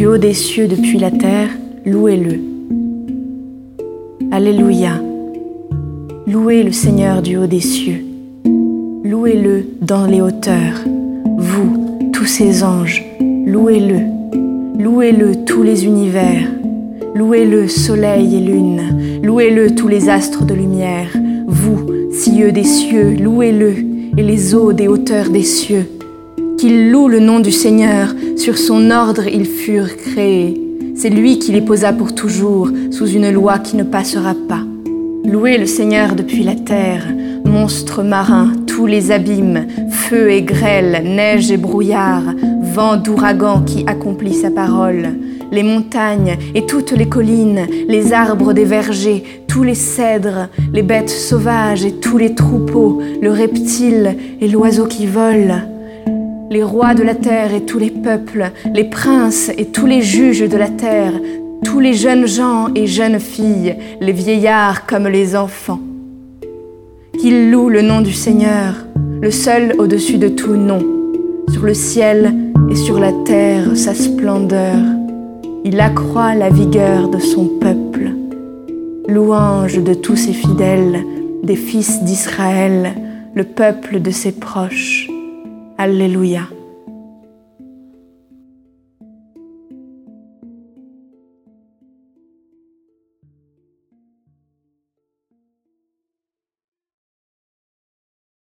du haut des cieux depuis la terre, louez-le. Alléluia. Louez le Seigneur du haut des cieux. Louez-le dans les hauteurs. Vous, tous ces anges, louez-le. Louez-le tous les univers. Louez-le soleil et lune. Louez-le tous les astres de lumière. Vous, cieux des cieux, louez-le, et les eaux des hauteurs des cieux. Qu'ils louent le nom du Seigneur, sur son ordre ils furent créés. C'est lui qui les posa pour toujours, sous une loi qui ne passera pas. Louez le Seigneur depuis la terre, monstres marins, tous les abîmes, feu et grêle, neige et brouillard, vent d'ouragan qui accomplit sa parole, les montagnes et toutes les collines, les arbres des vergers, tous les cèdres, les bêtes sauvages et tous les troupeaux, le reptile et l'oiseau qui vole, les rois de la terre et tous les peuples, les princes et tous les juges de la terre, tous les jeunes gens et jeunes filles, les vieillards comme les enfants. Qu'ils louent le nom du Seigneur, le seul au-dessus de tout nom, sur le ciel et sur la terre sa splendeur. Il accroît la vigueur de son peuple. Louange de tous ses fidèles, des fils d'Israël, le peuple de ses proches. Alléluia.